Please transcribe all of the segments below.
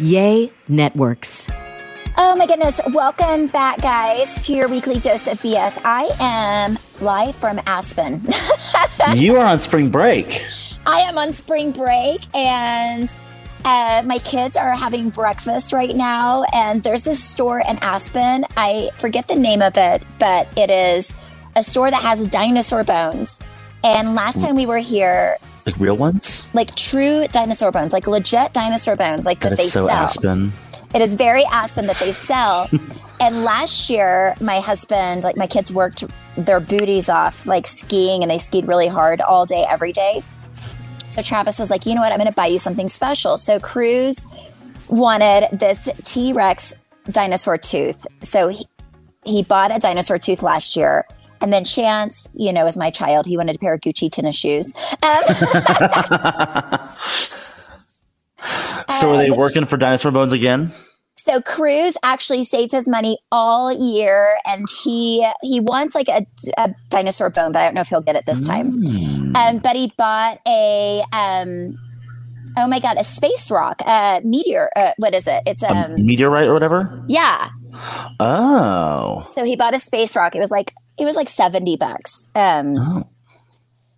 Yay Networks. Oh my goodness. Welcome back, guys, to your weekly dose of BS. I am live from Aspen. you are on spring break. I am on spring break and uh, my kids are having breakfast right now. And there's this store in Aspen. I forget the name of it, but it is a store that has dinosaur bones. And last time we were here, like real ones? Like true dinosaur bones, like legit dinosaur bones, like that, that they so sell. Aspen. It is very Aspen that they sell. and last year, my husband, like my kids worked their booties off, like skiing, and they skied really hard all day, every day. So Travis was like, you know what? I'm going to buy you something special. So Cruz wanted this T Rex dinosaur tooth. So he, he bought a dinosaur tooth last year and then Chance, you know, as my child, he wanted a pair of Gucci tennis shoes. Um, so are they working for Dinosaur Bones again? So Cruz actually saved his money all year, and he he wants like a, a dinosaur bone, but I don't know if he'll get it this time. Mm. Um, but he bought a um, oh my god, a space rock, a meteor. Uh, what is it? It's um, a meteorite or whatever. Yeah. Oh. So he bought a space rock. It was like it was like 70 bucks. Um, oh.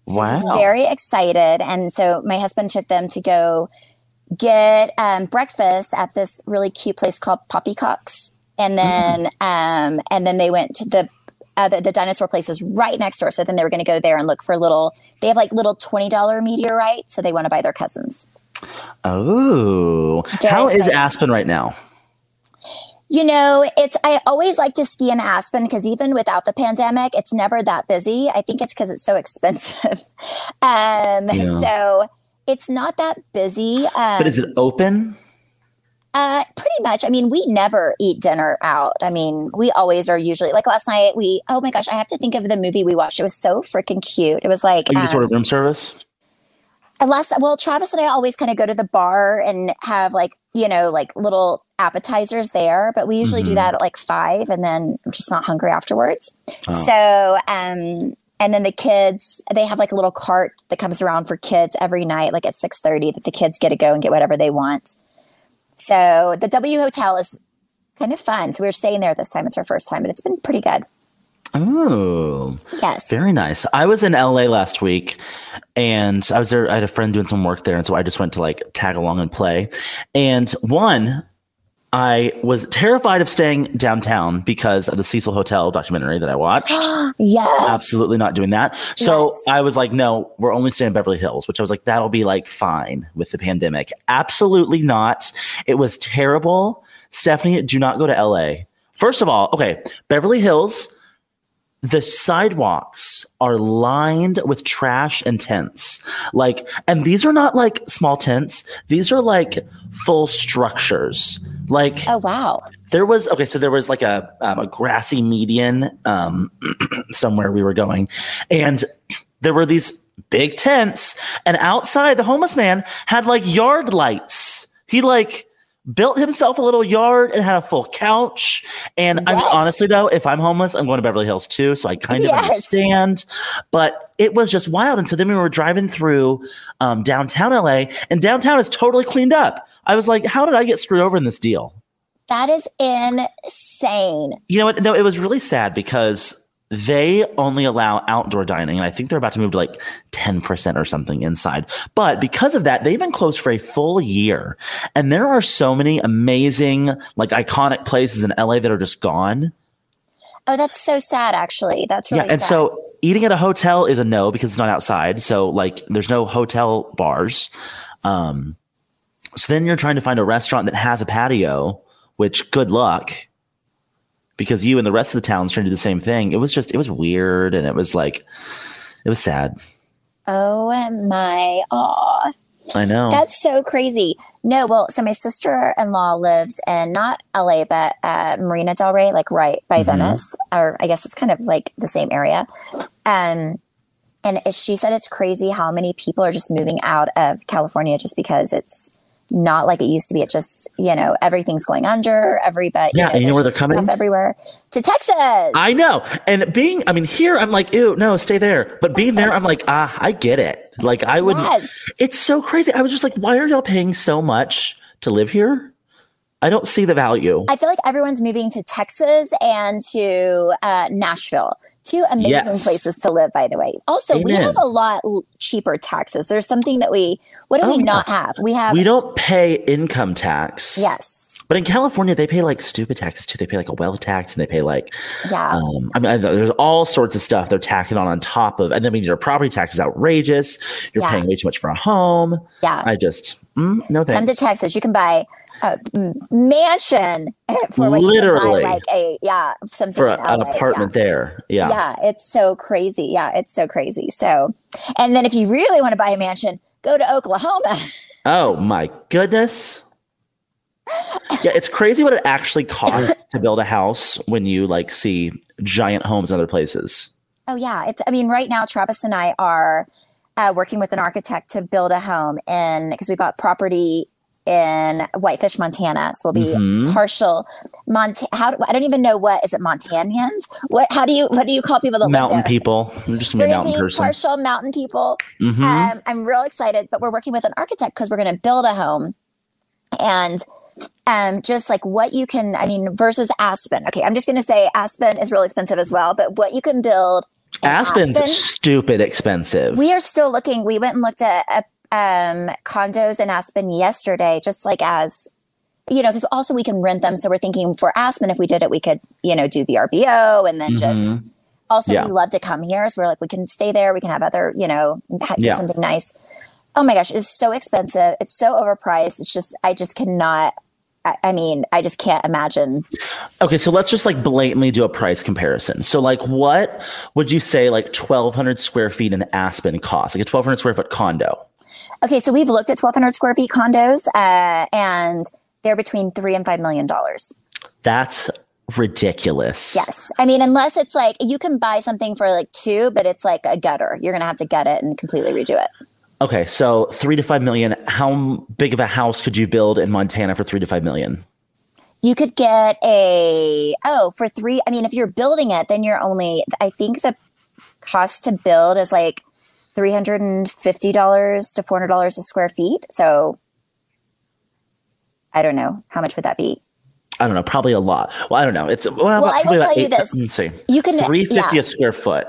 So wow. very excited. And so my husband took them to go get um, breakfast at this really cute place called Poppycocks. And then, mm. um, and then they went to the, uh, the, the dinosaur place is right next door. So then they were going to go there and look for little, they have like little $20 meteorites. So they want to buy their cousins. Oh, very how is Aspen right now? You know, it's I always like to ski in Aspen because even without the pandemic, it's never that busy. I think it's because it's so expensive. um, yeah. So it's not that busy. Um, but is it open? Uh, pretty much. I mean, we never eat dinner out. I mean, we always are usually like last night. We oh my gosh, I have to think of the movie we watched. It was so freaking cute. It was like Are you um, sort of room service. Unless, well, Travis and I always kind of go to the bar and have like you know like little appetizers there, but we usually mm-hmm. do that at like five and then I'm just not hungry afterwards. Oh. So, um, and then the kids, they have like a little cart that comes around for kids every night, like at 6.30 that the kids get to go and get whatever they want. So the W Hotel is kind of fun. So we are staying there this time. It's our first time, but it's been pretty good. Oh, yes. Very nice. I was in LA last week and I was there. I had a friend doing some work there. And so I just went to like tag along and play. And one, I was terrified of staying downtown because of the Cecil Hotel documentary that I watched. yes. Absolutely not doing that. So yes. I was like, no, we're only staying in Beverly Hills, which I was like, that'll be like fine with the pandemic. Absolutely not. It was terrible. Stephanie, do not go to LA. First of all, okay, Beverly Hills, the sidewalks are lined with trash and tents. Like, and these are not like small tents, these are like full structures like, oh wow, there was okay. So there was like a um, a grassy median um, somewhere we were going, and there were these big tents, and outside the homeless man had like yard lights. He like built himself a little yard and had a full couch. And I'm honestly though, if I'm homeless, I'm going to Beverly Hills too. So I kind of yes. understand. But it was just wild. And so then we were driving through um, downtown LA, and downtown is totally cleaned up. I was like, how did I get screwed over in this deal? That is insane. You know what? No, it was really sad because they only allow outdoor dining. And I think they're about to move to like 10% or something inside. But because of that, they've been closed for a full year. And there are so many amazing, like iconic places in LA that are just gone. Oh, that's so sad, actually. That's really yeah. And sad. so eating at a hotel is a no because it's not outside. So, like, there's no hotel bars. Um, so then you're trying to find a restaurant that has a patio, which good luck because you and the rest of the towns trying to do the same thing. It was just, it was weird and it was like, it was sad. Oh my, aw. I know. That's so crazy. No, well, so my sister in law lives in not LA, but uh, Marina Del Rey, like right by Mm-hmm. Venice, or I guess it's kind of like the same area. Um, and she said it's crazy how many people are just moving out of California just because it's not like it used to be. It just, you know, everything's going under. Everybody, Yeah, and you know where they're coming? Stuff everywhere to Texas. I know. And being, I mean, here, I'm like, ew, no, stay there. But being there, I'm like, ah, I get it. Like, I would, Yes. it's so crazy. I was just like, why are y'all paying so much to live here? I don't see the value. I feel like everyone's moving to Texas and to uh, Nashville. Two amazing Yes. places to live, by the way. Also, we have a lot l- cheaper taxes. There's something that we, what do Oh, we yeah. not have? We have, we don't pay income tax. yes. But in California, they pay like stupid taxes too. They pay like a wealth tax and they pay like, Yeah. um, I mean, there's all sorts of stuff they're tacking on on top of. And then when your property tax is outrageous, you're Yeah. paying way too much for a home. yeah. I just, mm, no Come to Texas. You can buy a mansion for can Literally. buy like a, yeah, something for a- an apartment there. Yeah. Yeah. yeah. It's so crazy. Yeah. It's so crazy. So, and then if you really want to buy a mansion, go to Oklahoma. Oh my goodness. Yeah, it's crazy what it actually costs to build a house when you like see giant homes in other places. Oh yeah, it's. I mean, right now Travis and I are uh, working with an architect to build a home in because we bought property in Whitefish, Montana. So we'll be Mhm. partial Mont. How do, I don't even know what is it Montanians? What? How do you what do you call people that Mountain people. I'm just gonna be a mountain person. partial mountain people. Mhm. Um, I'm real excited, but we're working with an architect because we're going to build a home, and um, just like what you can, I mean, versus Aspen. Okay, I'm just going to say Aspen is real expensive as well, but what you can build. Aspen's Aspen- stupid expensive. we are still looking. We went and looked at, at um, condos in Aspen yesterday, just like as you know, because also we can rent them. So we're thinking for Aspen, if we did it, we could you know do VRBO and then just. Also, Yeah. we love to come here, so we're like we can stay there. We can have other you know Yeah. something nice. Oh my gosh, it's so expensive. It's so overpriced. It's just I just cannot. I, I mean, I just can't imagine. Okay, so let's just like blatantly do a price comparison. So, like, what would you say like 1,200 square feet in Aspen cost? Like a 1,200 square foot condo? Okay, so we've looked at 1,200 square feet condos, uh, and they're between three and five million dollars. That's ridiculous. Yes. I mean, unless it's like you can buy something for like two, but it's like a gutter. You're going to have to gut it and completely redo it. Okay, so three to five million. How big of a house could you build in Montana for three to five million? You could get a, oh, for three. I mean, if you're building it, then you're only, I think the cost to build is like $350 to $400 a square feet. So I don't know. How much would that be? I don't know, probably a lot. Well, I don't know. It's well, Well, I will tell you eight- this. Let's see, You can, three fifty yeah. a square foot.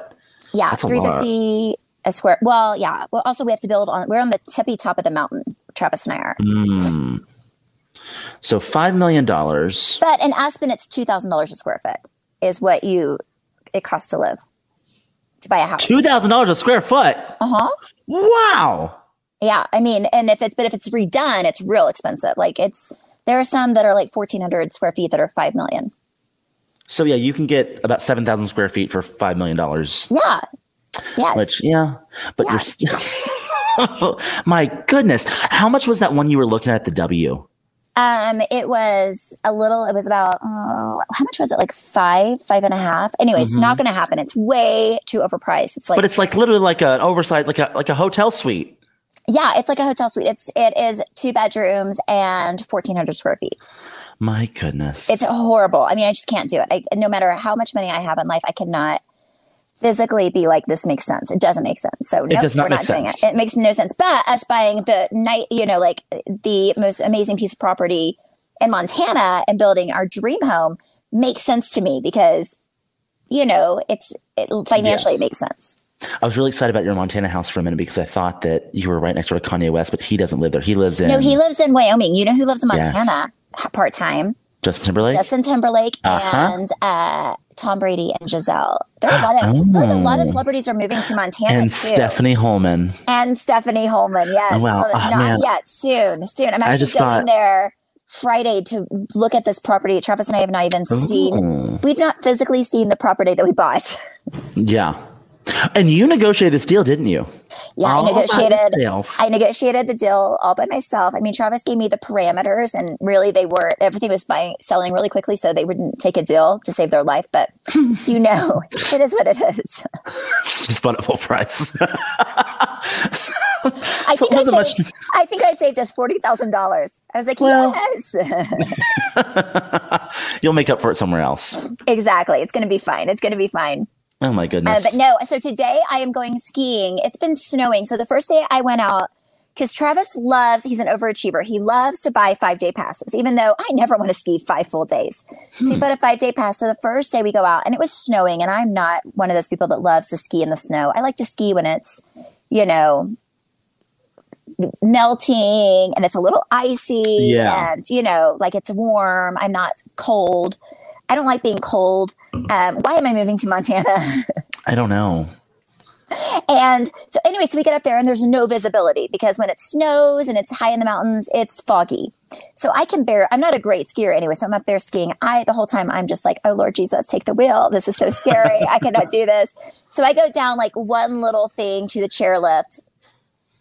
Yeah, That's a three fifty a square. Well, yeah. Well, also we have to build on. We're on the tippy top of the mountain. Travis and I are. Mm. So five million dollars. But in Aspen, it's two thousand dollars a square foot is what you it costs to live to buy a house. Two thousand dollars a square foot. Uh huh. Wow. Yeah, I mean, and if it's but if it's redone, it's real expensive. Like it's there are some that are like fourteen hundred square feet that are five million. So yeah, you can get about seven thousand square feet for five million dollars. Yeah. Yes. Which yeah, but you're still. My goodness, how much was that one you were looking at the W? Um, it was a little. It was about oh, how much was it? Like five, five and a half. Anyway, it's not going to happen. It's way too overpriced. It's like Mm-hmm. But it's like literally like an oversized, like a like a hotel suite. yeah, it's like a hotel suite. It's it is two bedrooms and fourteen hundred square feet. My goodness. It's horrible. I mean, I just can't do it. I, no matter how much money I have in life, I cannot physically be like, this makes sense. It doesn't make sense. So nope, not we're not doing sense. it. It makes no sense. But us buying the night, you know, like the most amazing piece of property in Montana and building our dream home makes sense to me because you know, it's it, financially Yes. it makes sense. I was really excited about your Montana house for a minute because I thought that you were right next door to Kanye West, but he doesn't live there. He lives in No, he lives in Wyoming. You know who lives in Yes. Montana part time? Justin Timberlake. Justin Timberlake Uh-huh. and uh, Tom Brady and Gisele. There are a lot of feel like a lot of oh. celebrities are moving to Montana Oh. and too. Stephanie Hollman. and Stephanie Hollman. Yes. Oh, wow. Oh, not man. yet. Soon. Soon. I'm actually going thought- there Friday to look at this property. Travis and I have not even seen. Ooh. We've not physically seen the property that we bought. Yeah. And you negotiated this deal, didn't you? Yeah, All I negotiated. I negotiated the deal all by myself. I mean, Travis gave me the parameters, and really, they were everything was buying, selling really quickly, so they wouldn't take a deal to save their life. But you know, it is what it is. Just bought at full price. I So think I much- saved. I think I saved us forty thousand dollars. I was like, Well- yes, You'll make up for it somewhere else. exactly. It's going to be fine. It's going to be fine. Oh my Uh, goodness. but no, so today I am going skiing. It's been snowing. So the first day I went out, because Travis loves, he's an overachiever. He loves to buy five day passes, even though I never want to ski five full days. So he bought a five day pass. So the first day we go out, and it was snowing, and I'm not one of those people that loves to ski in the snow. I like to ski when it's, you know, melting and it's a little icy Yeah. and you know like it's warm i'm not cold i don't like being cold um, why am i moving to montana I don't know. And so, anyway, so we get up there and there's no visibility because when it snows and it's high in the mountains, it's foggy. So I can bear, I'm not a great skier anyway. So I'm up there skiing. I, the whole time, I'm just like, oh Lord Jesus, take the wheel. This is so scary. I cannot do this. So I go down like one little thing to the chairlift.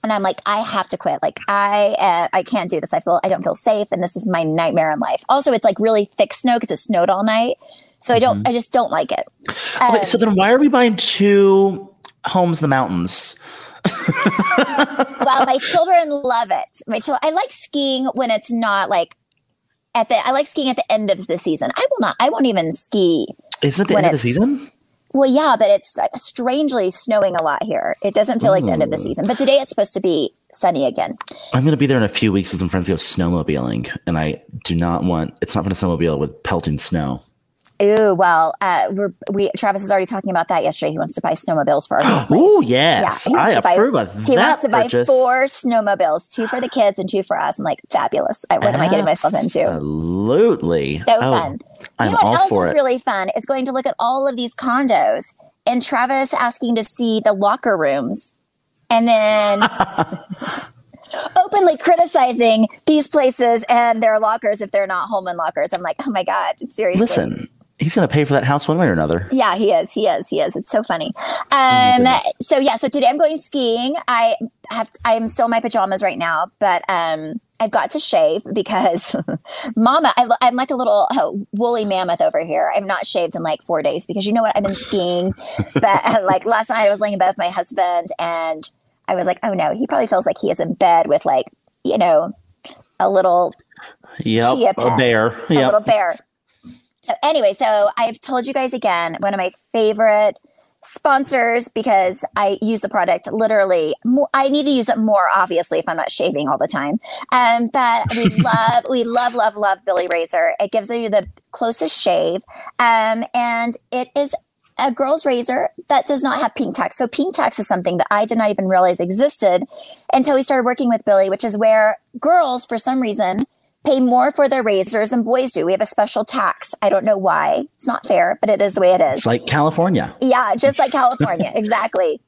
And I'm like, I have to quit. Like, I uh, I can't do this. I feel I don't feel safe, and this is my nightmare in life. Also, it's like really thick snow because it snowed all night, so I don't. I just don't like it. Um, so then why are we buying two homes in the mountains? well, my children love it. My children, I like skiing when it's not like at the. I like skiing at the end of the season. I will not. I won't even ski. Isn't it the end of the season? Well, yeah, but it's uh, strangely snowing a lot here. It doesn't feel like the end of the season. But today it's supposed to be sunny again. I'm going to be there in a few weeks with some friends to go snowmobiling, and I do not want. It's not going to snowmobile with pelting snow. Ooh, well, uh, we're, we Travis is already talking about that yesterday. He wants to buy snowmobiles for our place. Oh yes, wants I to buy- approve of He wants to buy four snowmobiles, two for the kids and two for us. I'm like, fabulous. I, what am I getting myself into? Absolutely, So Oh, fun. I'm you know what else is it. really fun? Is going to look at all of these condos and Travis asking to see the locker rooms and then openly criticizing these places and their lockers if they're not Hollman lockers. I'm like, oh my God, seriously. Listen, he's going to pay for that house one way or another. Yeah, he is. He is. He is. It's so funny. Um, so yeah, so today I'm going skiing. I have I'm still in my pajamas right now, but um I've got to shave because mama, I, I'm like a little uh, woolly mammoth over here. I'm not shaved in like four days because you know what? I've been skiing, but uh, like last night I was laying in bed with my husband and I was like, oh no, he probably feels like he is in bed with like, you know, a little Yep, Chia a bear. a little bear. So anyway, so I've told you guys again, one of my favorite sponsors because I use the product literally. More, I need to use it more, obviously, if I'm not shaving all the time. Um, but we love, we love, love, love Billie Razor. It gives you the closest shave, um, and it is a girl's razor that does not have pink tax. So pink tax is something that I did not even realize existed until we started working with Billie, which is where girls, for some reason, pay more for their razors than boys do. We have a special tax. I don't know why. It's not fair, but it is the way it is. It's like California. Yeah, just like California. exactly.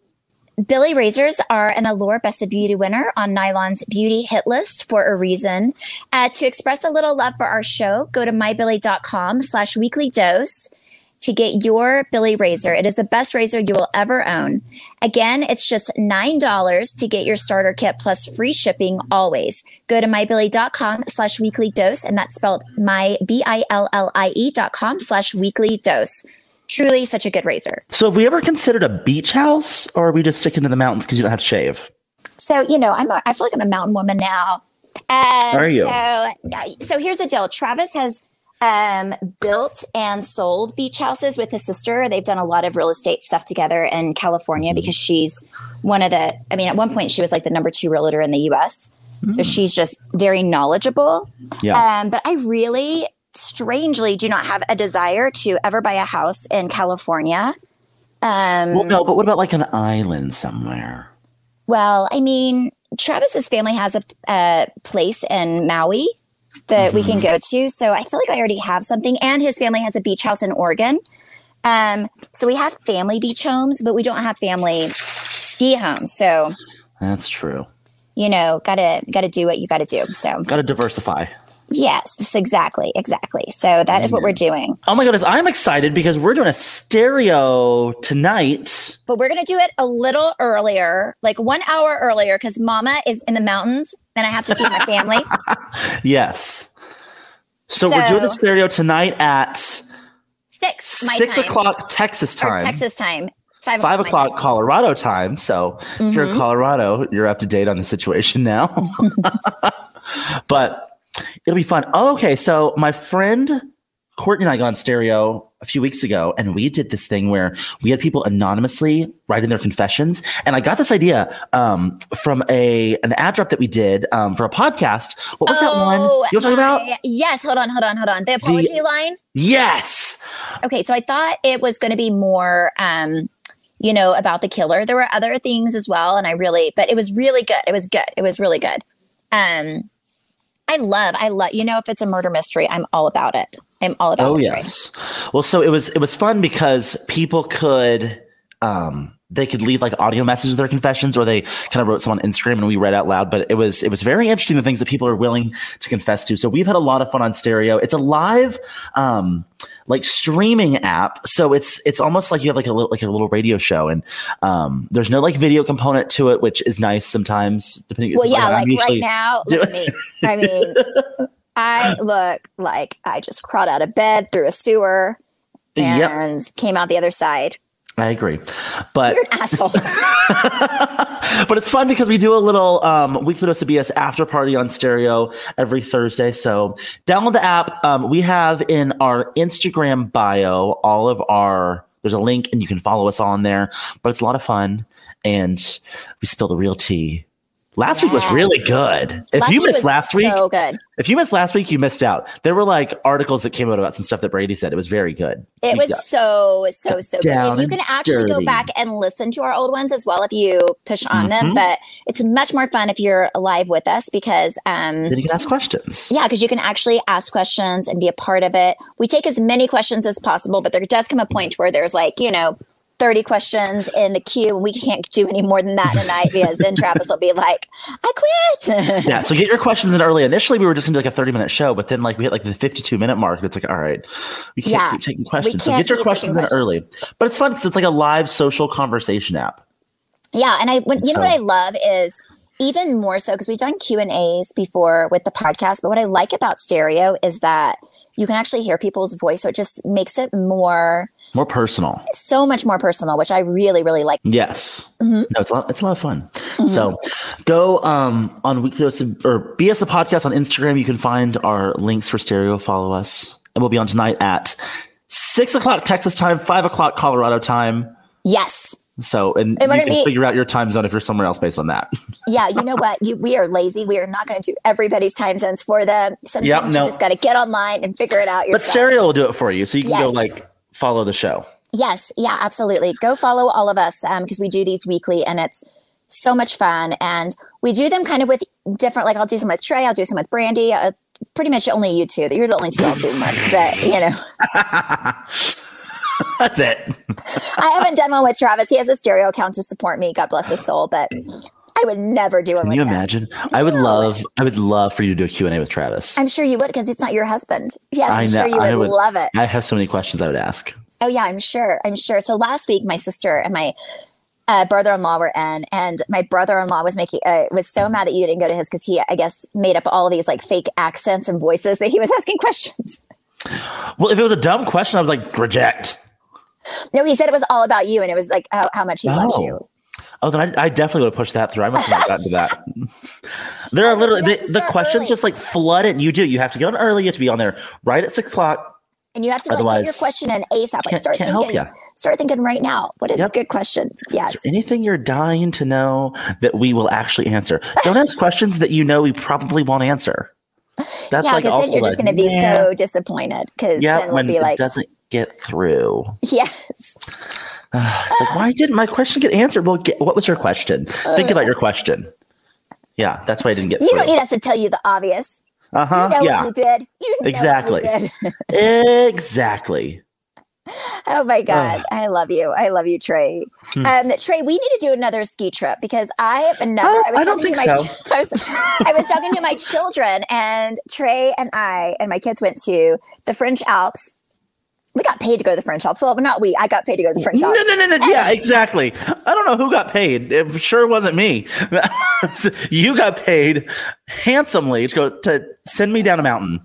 Billie razors are an Allure Best of Beauty winner on Nylon's beauty hit list for a reason. Uh, to express a little love for our show, go to mybillie.com slash weekly dose to get your Billie razor. It is the best razor you will ever own. Again, it's just $9 to get your starter kit plus free shipping always. Go to mybillie.com slash weekly dose, and that's spelled my B I L L I E dot com slash weekly dose. Truly such a good razor. So, have we ever considered a beach house, or are we just sticking to the mountains because you don't have to shave? So, you know, I'm a, I feel like I'm a mountain woman now. Um, Are you? So, so here's the deal. Travis has um, built and sold beach houses with his sister. They've done a lot of real estate stuff together in California Mm-hmm. because she's one of the, I mean, at one point she was like the number two realtor in the US. So she's just very knowledgeable. Mm. Yeah. Um, but I really strangely do not have a desire to ever buy a house in California. Um, Well, no, but what about like an island somewhere? well, I mean, Travis's family has a, a place in Maui that we can go to. So I feel like I already have something. And his family has a beach house in Oregon. Um, so we have family beach homes, but we don't have family ski homes. So, That's true. you know, gotta gotta do what you gotta do. So Got to diversify. Yes, exactly, exactly. So that is what we're doing. Oh my goodness, I'm excited because we're doing a stereo tonight. But we're gonna do it a little earlier, like one hour earlier, because mama is in the mountains and I have to feed my family. Yes. So, we're doing a stereo tonight at Six six time. o'clock Texas Or time. Texas time. Five, Five o'clock time. Colorado time. So if you're in mm-hmm. Colorado, you're up to date on the situation now. but it'll be fun. Oh, okay. So my friend Courtney and I got on stereo a few weeks ago, and we did this thing where we had people anonymously write in their confessions. And I got this idea um, from a an ad drop that we did um, for a podcast. What was that one? You know talking about? Yes, hold on, hold on, hold on. The apology line. Yes. Okay, so I thought it was going to be more, um, you know, about the killer. There were other things as well, and I really, but it was really good. It was good. It was really good. Um, I love, I love. You know, if it's a murder mystery, I'm all about it. I'm all about. Oh mystery. yes. Well, so it was it was fun because people could um they could leave like audio messages of their confessions or they kind of wrote some on Instagram and we read out loud. But it was it was very interesting the things that people are willing to confess to. So we've had a lot of fun on stereo. It's a live um like streaming app. So it's it's almost like you have like a little like a little radio show and um there's no like video component to it, which is nice sometimes depending Well, yeah, I'm like right now, look me. I mean, I look like I just crawled out of bed through a sewer Yep. and came out the other side. I agree. But You're an asshole. but it's fun because we do a little um, weekly dose of BS after party on stereo every Thursday. So download the app. Um, we have in our Instagram bio all of our. There's a link and you can follow us on there. But it's a lot of fun, and we spill the real tea. Last week was really good. If Last you missed last week, so good. if you missed last week, you missed out. There were like articles that came out about some stuff that Brady said. It was very good. It was got- so so so good. And you can actually go back and listen to our old ones as well if you push on them. Mhm. But it's much more fun if you're live with us because um then you can ask questions. yeah, because you can actually ask questions and be a part of it. We take as many questions as possible, but there does come a point where there's like, you know, 30 questions in the queue and we can't do any more than that in a night because then Travis will be like, I quit. yeah, so get your questions in early. Initially, we were just gonna do like a 30 minute show, but then like we hit like the 52 minute mark. It's like, all right, we can't Yeah, keep taking questions. So get your questions in early. But it's fun because it's like a live social conversation app. Yeah, and I when, you know what I love is even more so because we've done Q and A's before with the podcast. But what I like about stereo is that you can actually hear people's voice, so it just makes it more More personal. so much more personal, which I really really like. Yes. Mm-hmm. No, it's a lot, it's a lot of fun. So go um, on weekly or BS the podcast on Instagram. You can find our links for stereo. Follow us. And we'll be on tonight at six o'clock Texas time, five o'clock Colorado time. Yes, So, and, And you can be- figure out your time zone if you're somewhere else based on that. yeah. You know what? You, we are lazy. We are not going to do everybody's time zones for them. Sometimes Yep, no. you just got to get online and figure it out yourself. But stereo will do it for you. So you can go like follow the show. Yes, yeah, absolutely. Go follow all of us because we do these weekly and it's so much fun. And we do them kind of with different, like I'll do some with Trey, I'll do some with Brandi. Uh, pretty much only you two. You're the only two I'll do with. But, you know, That's it. I haven't done one with Travis. He has a stereo account to support me. God bless his soul. But I would never do it. Can you imagine? I would No. love, I would love for you to do a Q&A with Travis. I'm sure you would because it's not your husband. Yes, I'm know, sure you would, would- love it. I have so many questions I would ask. Oh yeah, I'm sure. I'm sure. So last week, my sister and my uh, brother-in-law were in, and my brother-in-law was making uh, was so mad that you didn't go to his because he, I guess, made up all these like fake accents and voices that he was asking questions. Well, if it was a dumb question, I was like, reject. No, he said it was all about you, and it was like how, how much he loves you. Oh, then I, I definitely would have pushed that through. I must have not gotten to that. there are oh, literally the, the questions early. just like flood it. And you do. You have to get on early. You have to be on there right at six o'clock. And you have to like, get your question in ASAP. Like can't- start thinking. Start thinking right now. What is Yep. a good question? Yes. Is there anything you're dying to know that we will actually answer? Don't ask questions that you know we probably won't answer. That's yeah, like because also then you're just like, going to be yeah, so disappointed. Because yeah then we'll when be it like, doesn't get through. yes. It's like why didn't my question get answered? Well, get, what was your question? Think about your question. Yeah, that's why I didn't get You through. don't need us to tell you the obvious. Uh huh. You know yeah. what you did. You know Exactly. You did. exactly. Oh my God. I love you. I love you, Trey. Um, Trey, we need to do another ski trip because I have another. Oh, was I don't think my, so. I was, I was talking to my children, and Trey and I and my kids went to the French Alps. We got paid to go to the French Alps. Well, not we. I got paid to go to the French Alps. no, no, no. no. Yeah, exactly. I don't know who got paid. It sure wasn't me. you got paid handsomely to go to send me down a mountain.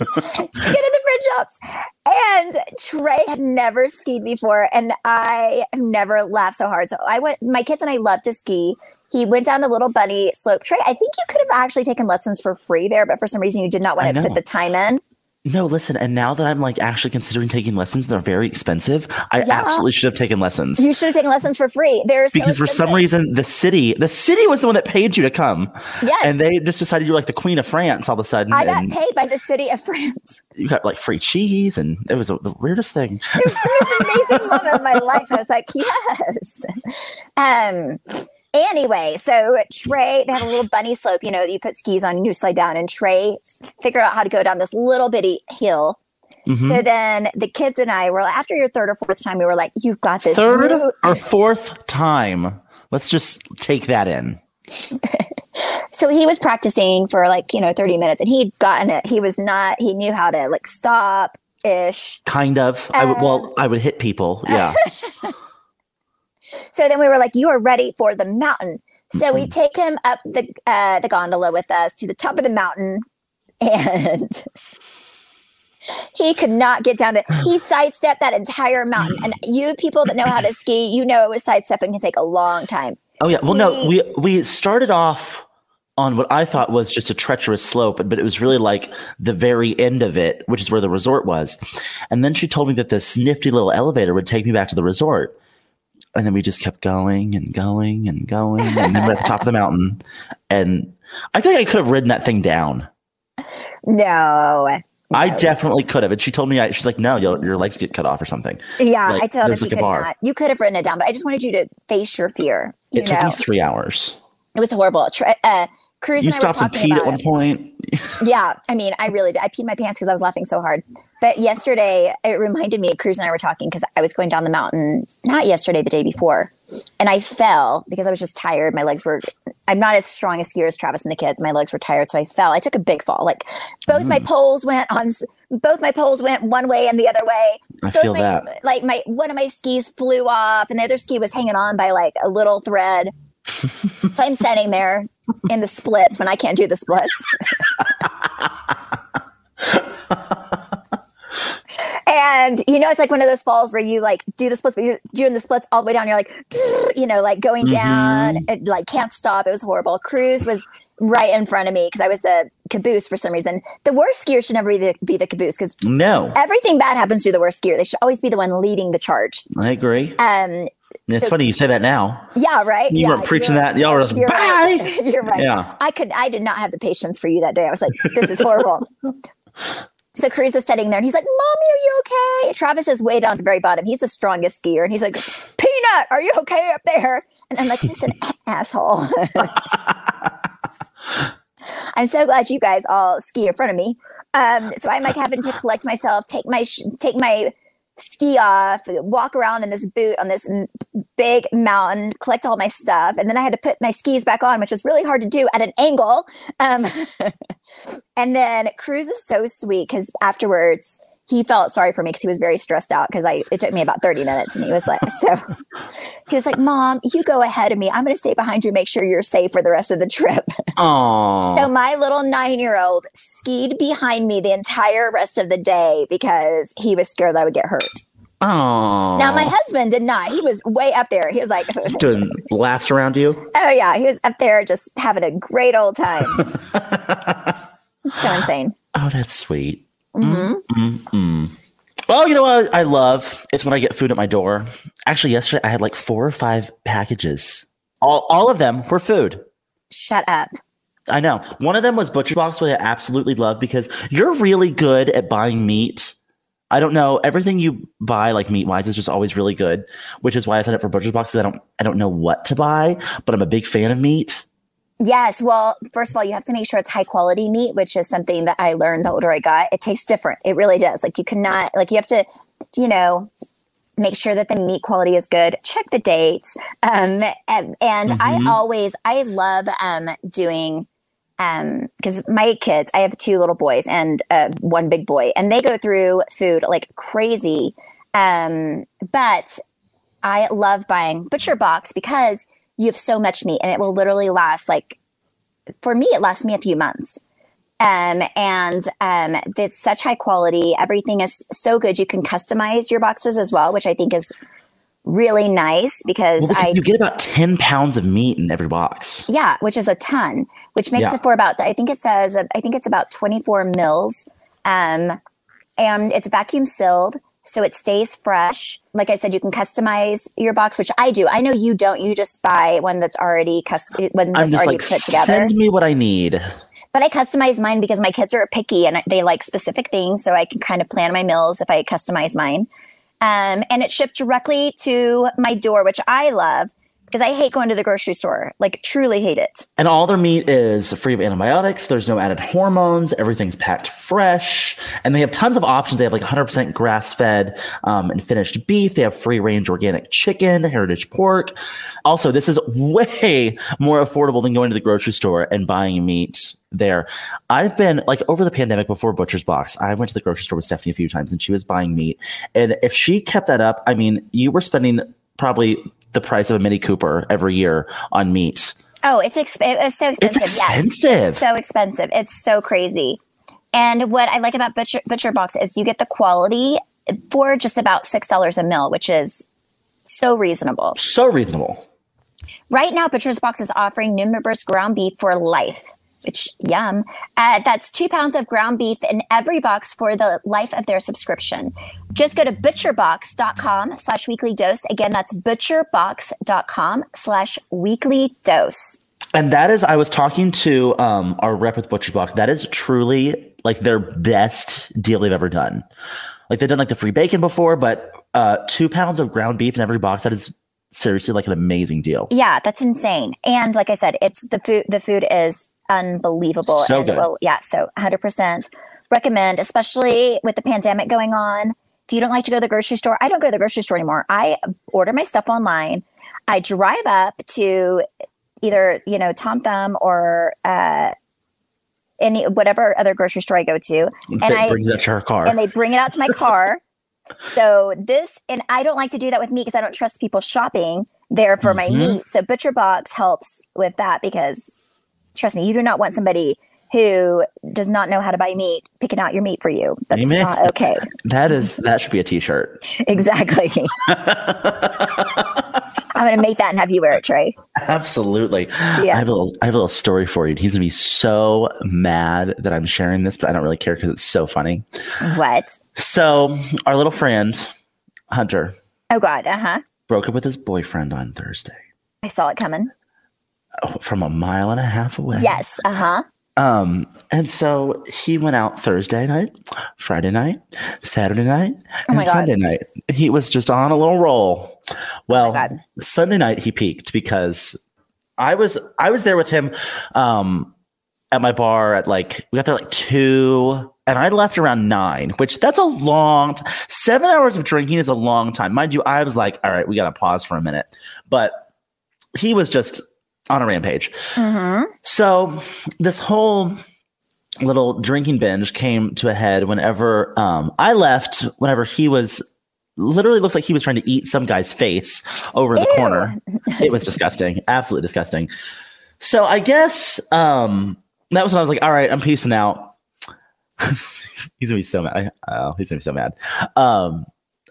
to get in the French Alps. And Trey had never skied before, and I have never laughed so hard. So I went. My kids and I love to ski. He went down a little bunny slope. Trey, I think you could have actually taken lessons for free there, but for some reason you did not want to put the time in. No, listen. And now that I'm like actually considering taking lessons, they're very expensive. I Yeah. absolutely should have taken lessons. You should have taken lessons for free. They're so because for some reason the city the city was the one that paid you to come Yes. and they just decided you were like the queen of france all of a sudden I got paid by the city of France. you got like free cheese and it was the weirdest thing It was the most amazing moment of my life. I was like, yes. Um. Anyway, so Trey, they have a little bunny slope, you know, that you put skis on and you slide down, and Trey figured out how to go down this little bitty hill. Mhm. So then the kids and I were after your third or fourth time, we were like, "You've got this." third You- or fourth time let's just take that in So he was practicing for like you know thirty minutes, and he'd gotten it. He was not. He knew how to like stop ish. kind of i would Uh, well i would hit people yeah So then we were like, "You are ready for the mountain." So we take him up the uh, the gondola with us to the top of the mountain, and he could not get down it. He sidestepped that entire mountain. And you people that know how to ski, you know, it was sidestepping can take a long time. oh yeah well no we we started off on what i thought was just a treacherous slope but it was really like the very end of it which is where the resort was and then she told me that this nifty little elevator would take me back to the resort and then we just kept going and going and going and then we're at the top of the mountain and i think i could have ridden that thing down No. i No. definitely could have and she told me I, she's like no your, your legs get cut off or something Yeah, Like, I told her there's you could not. You could have written it down, but I just wanted you to face your fear. You it took me three hours it was horrible. Uh, Cruz you and I were stopped and talking peed at one point Yeah, I mean, I really did. I peed my pants because I was laughing so hard. But yesterday, it reminded me. Cruz and I were talking because I was going down the mountain. Not yesterday, the day before, and I fell because I was just tired. My legs were. I'm not as strong a skier as Travis and the kids. My legs were tired, so I fell. I took a big fall. Like both Mm. my poles went on. Both my poles went one way and the other way. i Both feel my, that Like my one of my skis flew off, and the other ski was hanging on by like a little thread. so I'm sitting there in the splits when I can't do the splits. and you know, it's like one of those falls where you like do the splits, but you're doing the splits all the way down. You're like, you know, like going down, it like can't stop. It was horrible. Cruz was right in front of me because I was the caboose for some reason. The worst skier should never be the, be the caboose because no everything bad happens to the worst skier. They should always be the one leading the charge. i agree Um, it's so- funny you say that now yeah, right. you yeah, weren't preaching that y'all were just You're bye right. You're right. Yeah. I could. I did not have the patience for you that day. I was like, this is horrible. so Cruz is sitting there, and he's like, "Mommy, are you okay?" Travis is way down at the very bottom. He's the strongest skier, and he's like, "Peanut, are you okay up there?" And I'm like, "He's an asshole." I'm so glad you guys all ski in front of me. Um, so I'm like having to collect myself, take my sh- take my ski off, walk around in this boot on this m- big mountain, collect all my stuff, and then I had to put my skis back on, which was really hard to do at an angle. Um, and then Cruz is so sweet because afterwards he felt sorry for me because he was very stressed out because I it took me about 30 minutes and he was like so he was like mom you go ahead of me i'm going to stay behind you make sure you're safe for the rest of the trip oh so my little nine year old skied behind me the entire rest of the day because he was scared that I would get hurt. oh Now my husband did not. He was way up there. He was like, doing laughs around you oh yeah, he was up there just having a great old time. so insane. oh that's sweet hmm Mm-mm. Well, you know what I love? It's when I get food at my door. Actually, yesterday I had like four or five packages. All, all of them were food. Shut up. I know. One of them was Butcher Box, which I absolutely love because you're really good at buying meat. I don't know everything you buy, like meat wise, is just always really good. Which is why I signed up for Butcher Boxes. I don't, I don't know what to buy, but I'm a big fan of meat. Yes. Well, first of all, you have to make sure it's high quality meat, which is something that I learned the older I got. It tastes different. It really does. Like you cannot, like you have to, you know, make sure that the meat quality is good. Check the dates. Um, and, and Mhm. I always, I love um, doing, because my kids, I have two little boys and uh, one big boy, and they go through food like crazy. Um, but I love buying Butcher Box because you have so much meat and it will literally last like, for me, it lasts me a few months. Um, and um, it's such high quality. Everything is so good. You can customize your boxes as well, which I think is really nice because Well, because I you get about 10 pounds of meat in every box. yeah, which is a ton, which makes Yeah. it for about I think it says I think it's about 24 mils. Um and it's vacuum sealed so it stays fresh. Like I said you can customize your box, which I do. I know you don't. You just buy one that's already custom one I'm that's just already like, put together. send me what I need. But I customize mine because my kids are picky and they like specific things, so I can kind of plan my meals if I customize mine. Um, and it shipped directly to my door, which I love because I hate going to the grocery store. Like, truly hate it. And all their meat is free of antibiotics. There's no added hormones. Everything's packed fresh. And they have tons of options. They have like 100% grass fed um, and finished beef. They have free range organic chicken, heritage pork. Also, this is way more affordable than going to the grocery store and buying meat there. I've been like over the pandemic before Butcher's Box, I went to the grocery store with Stephanie a few times and she was buying meat. And if she kept that up, I mean, you were spending probably the price of a Mini Cooper every year on meat. Oh, it's, exp- it's so expensive. Yes. expensive. It's so expensive. It's so crazy. And what I like about Butcher, Butcher Box is you get the quality for just about $6 a mill, which is so reasonable. So reasonable. Right now, Butcher's Box is offering new members ground beef for life, which yum. Uh, that's two pounds of ground beef in every box for the life of their subscription. Just go to butcherbox.com slash weekly dose. Again, that's butcherbox.com slash weekly dose. And that is, I was talking to um, our rep with Butcher Box. That is truly like their best deal they've ever done. Like they've done like the free bacon before, but uh, two pounds of ground beef in every box. That is seriously like an amazing deal. Yeah, that's insane. And like I said, it's the food. The food is unbelievable. So and good. Well, yeah, so 100 percent recommend, especially with the pandemic going on. If you don't like to go to the grocery store, I don't go to the grocery store anymore. I order my stuff online. I drive up to either you know Tom Thumb or uh, any whatever other grocery store I go to, and That I brings that to her car. and they bring it out to my car. so this, and I don't like to do that with meat because I don't trust people shopping there for my Mhm. meat. So Butcher Box helps with that because trust me, you do not want somebody who does not know how to buy meat picking out your meat for you. That's Amen. not okay. that is that should be a T-shirt. exactly. I'm going to make that and have you wear it, Trey. Absolutely. I have a little I have a little story for you. He's gonna be so mad that I'm sharing this, but I don't really care because it's so funny. What? So our little friend Hunter Oh God. Uh huh. broke up with his boyfriend on Thursday I saw it coming. Oh, from a mile and a half away. Yes. Uh huh. Um, and so he went out Thursday night, Friday night, Saturday night, Oh and. Sunday night. He was just on a little roll. Well, God. Sunday night he peaked because I was I was there with him um at my bar at like we got there like two and I left around nine, which that's a long t- seven hours of drinking is a long time. Mind you, I was like, all right, we gotta pause for a minute. But he was just on a rampage. Mm-hmm. So this whole little drinking binge came to a head whenever um, I left. Whenever he was literally looks like he was trying to eat some guy's face over the Ew. corner. It was disgusting, absolutely disgusting. So I guess um, that was when I was like, all right, I'm peacing out. he's gonna be so mad. Oh, he's gonna be so mad. Um,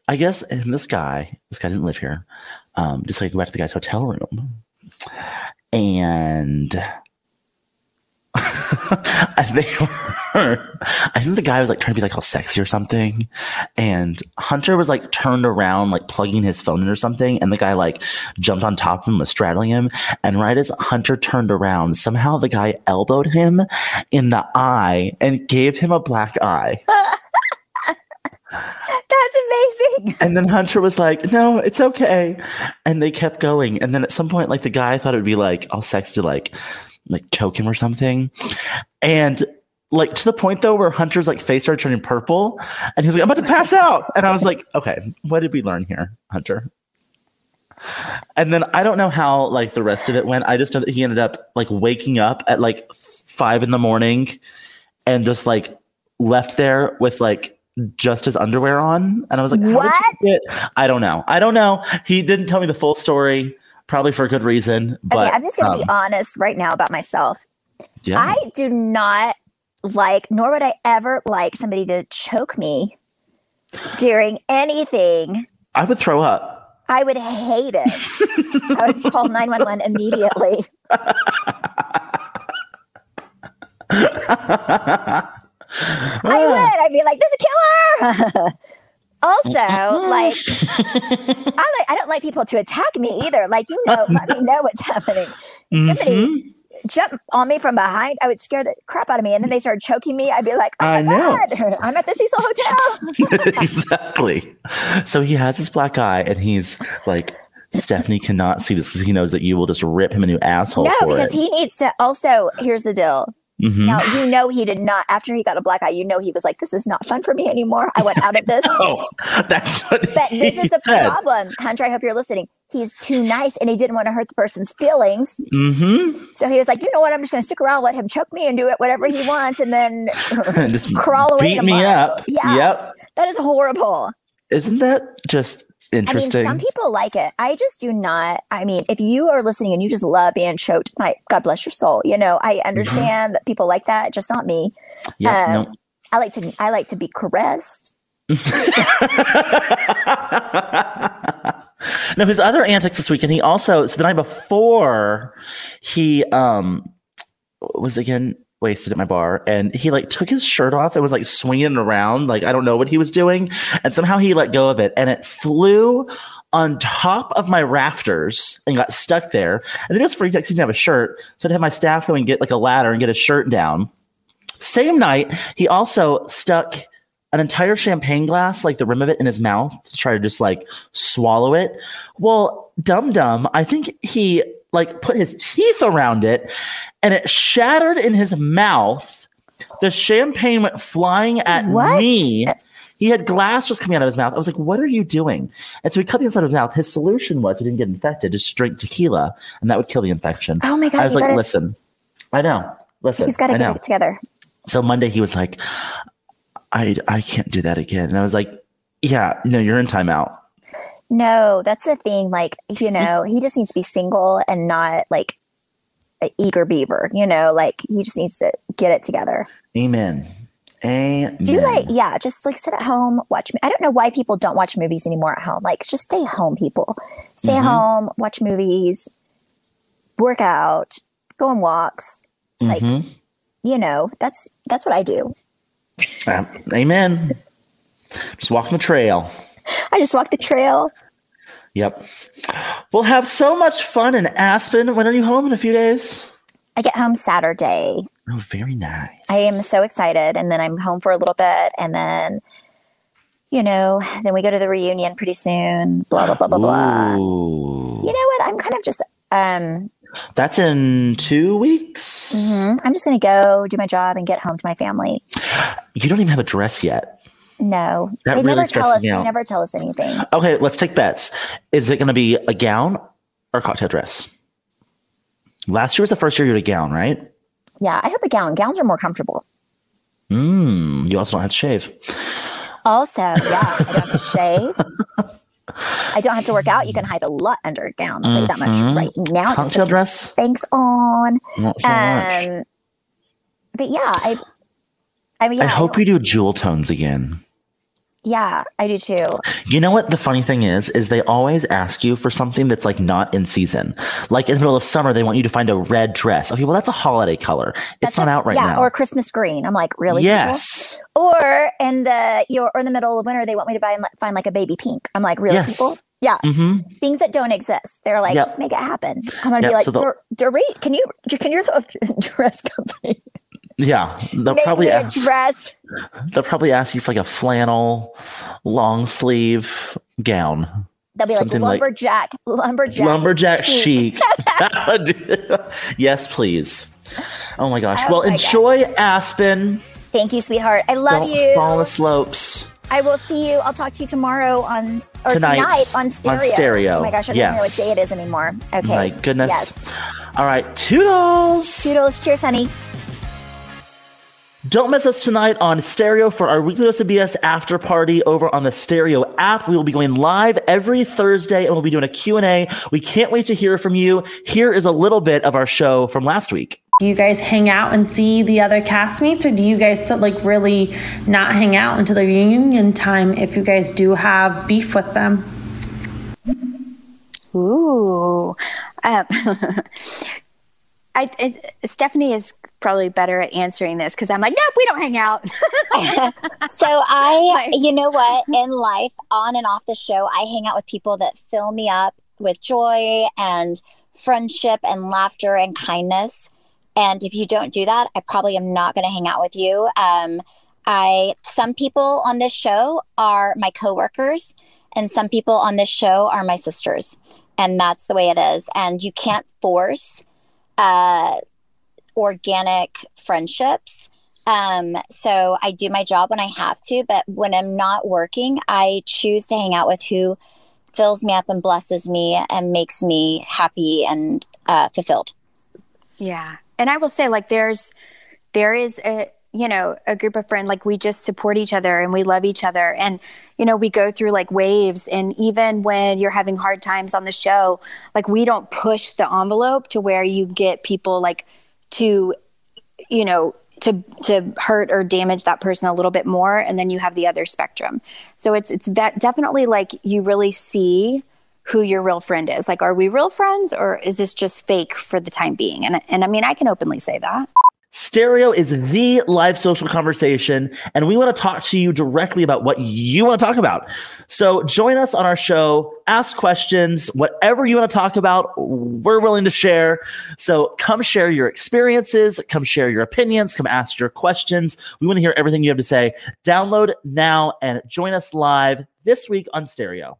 I guess and this guy, this guy didn't live here. Um, decided to go back to the guy's hotel room, and they were, I think the guy was like trying to be like all sexy or something. And Hunter was like turned around, like plugging his phone in or something. And the guy like jumped on top of him, was straddling him. And right as Hunter turned around, somehow the guy elbowed him in the eye and gave him a black eye. That's amazing. And then Hunter was like, no, it's okay. And they kept going. And then at some point, like the guy thought it would be like all sex to like like choke him or something. And like to the point though where Hunter's like face started turning purple and he was like, I'm about to pass out. And I was like, okay, what did we learn here, Hunter? And then I don't know how like the rest of it went. I just know that he ended up like waking up at like five in the morning and just like left there with like just his underwear on. And I was like, What? I don't know. I don't know. He didn't tell me the full story, probably for a good reason. But okay, I'm just going to um, be honest right now about myself. yeah. I do not like, nor would I ever like somebody to choke me during anything. I would throw up. I would hate it. I would call 911 immediately. I would. I'd be like, "There's a killer." also, oh like, I like I don't like people to attack me either. Like, you know, let me know what's happening. If Somebody mm-hmm. jump on me from behind, I would scare the crap out of me, and then they started choking me. I'd be like, "Oh I my know. god, I'm at the Cecil Hotel." exactly. So he has his black eye, and he's like, Stephanie cannot see this because he knows that you will just rip him a new asshole no, because it. he needs to. Also, here's the deal. Mhm. Now you know he did not. After he got a black eye, you know he was like, "This is not fun for me anymore. I want out of this." Oh, that's what But this is said. problem, Hunter. I hope you're listening. He's too nice, and he didn't want to hurt the person's feelings. Mm-hmm. So he was like, "You know what? I'm just going to stick around, let him choke me, and do it whatever he wants, and then just Crawl away beat me up. Yeah. Yep. that is horrible." Isn't that just interesting? I mean, some people like it. I just do not. I mean, if you are listening and you just love being choked, my God bless your soul. You know, I understand that people like that, just not me. Yep, um, no. I like to. I like to be caressed. now his other antics this weekend. He also so the night before he um was again wasted at my bar. And he like took his shirt off and was like swinging around like I don't know what he was doing. And somehow he let go of it and it flew on top of my rafters and got stuck there. And then it was free text he didn't have a shirt so I'd have my staff go and get like a ladder and get his shirt down. Same night he also stuck an entire champagne glass, like the rim of it, in his mouth to try to just like swallow it. Well, Dum Dum, I think he like put his teeth around it and it shattered in his mouth. The champagne went flying at What? me. He had glass just coming out of his mouth. I was like, what are you doing? And so he cut the inside of his mouth. His solution was he didn't get infected, just drink tequila, and that would kill the infection. Oh my God, I was like, gotta- listen, I know. Listen, He's got to get it together. So Monday he was like, I I can't do that again. And I was like, Yeah, no, you're in timeout. No, that's the thing. Like, you know, he just needs to be single and not like an eager beaver. You know, like he just needs to get it together. Amen. Amen. Do like, yeah, just like sit at home, watch. I don't know why people don't watch movies anymore at home. Like, just stay home, people. Stay Mhm. home, watch movies, work out, go on walks. like- Mhm. You know, that's that's what I do. Uh, amen. Just walking the trail. I just walk the trail. Yep. We'll have so much fun in Aspen. When are you home in a few days? I get home Saturday. Oh, very nice. I am so excited. And then I'm home for a little bit. And then, you know, then we go to the reunion pretty soon. Blah, blah, blah, blah, blah. You know what? I'm kind of just, um, That's in two weeks. mhm. I'm just going to go do my job and get home to my family. You don't even have a dress yet. No, That they really never tell us. They never tell us anything. Okay, let's take bets. Is it going to be a gown or a cocktail dress? Last year was the first year you had a gown, right? Yeah, I hope a gown. Gowns are more comfortable. Mm, you also don't have to shave. Also, yeah, I don't have to shave. I don't have to work out. You can hide a lot under a gown. I'll tell you that much Mhm. right now. Cocktail dress? Spanx on. Not so much. Um, but yeah, I. I mean, I yeah, hope you do jewel tones again. Yeah, I do too. You know what the funny thing is? Is they always ask you for something that's like not in season. Like in the middle of summer, they want you to find a red dress. Okay, well that's a holiday color. It's That's not like- out right now. yeah, now. or Christmas green. I'm like, really? people? yes. Or in the you know, or in the middle of winter, they want me to buy and find like a baby pink. I'm like, really, Yes. people? Yeah, hmm things that don't exist. They're like, Yep. just make it happen. I'm gonna Yep, be like, so the- Dorit, can you can you throw a dress company? Yeah. They'll probably ask, dress. they'll probably ask you for like a flannel, long sleeve gown. They'll be like Something like- lumberjack, lumberjack, Lumberjack chic. chic. Yes, please. Oh my gosh. Oh well, my enjoy Aspen. Thank you, sweetheart. I love Don't you. fall the slopes. I will see you. I'll talk to you tomorrow on or Tonight. tonight, on stereo. stereo. Oh my gosh, I don't know what day it is anymore. Okay. My goodness. Yes. All right. Toodles. Toodles. Cheers, honey. Don't miss us tonight on Stereo for our weekly dose of BS after party over on the Stereo app. We will be going live every Thursday and we'll be doing a Q&A. We can't wait to hear from you. Here is a little bit of our show from last week. Do you guys hang out and see the other castmates, or do you guys like really not hang out until the reunion time if you guys do have beef with them? Ooh. Um, I, it, Stephanie is probably better at answering this because I'm like, nope, we don't hang out. So I, you know what, in life, on and off the show, I hang out with people that fill me up with joy and friendship and laughter and kindness. And if you don't do that, I probably am not going to hang out with you. Um, I some people on this show are my coworkers, and some people on this show are my sisters, and that's the way it is. And you can't force uh, organic friendships. Um, so I do my job when I have to, but when I'm not working, I choose to hang out with who fills me up and blesses me and makes me happy and uh, fulfilled. yeah. And I will say, like, there's, there is a, you know, a group of friends, like, we just support each other and we love each other. And, you know, we go through like waves. And even when you're having hard times on the show, like, we don't push the envelope to where you get people like to, you know, to to hurt or damage that person a little bit more and then you have the other spectrum. So it's it's ve- definitely like you really see who your real friend is. Like are we real friends or is this just fake for the time being? And and i mean i can openly say that Stereo is the live social conversation, and we want to talk to you directly about what you want to talk about. So join us on our show, ask questions, whatever you want to talk about, we're willing to share. So come share your experiences, come share your opinions, come ask your questions. We want to hear everything you have to say. Download now and join us live this week on Stereo.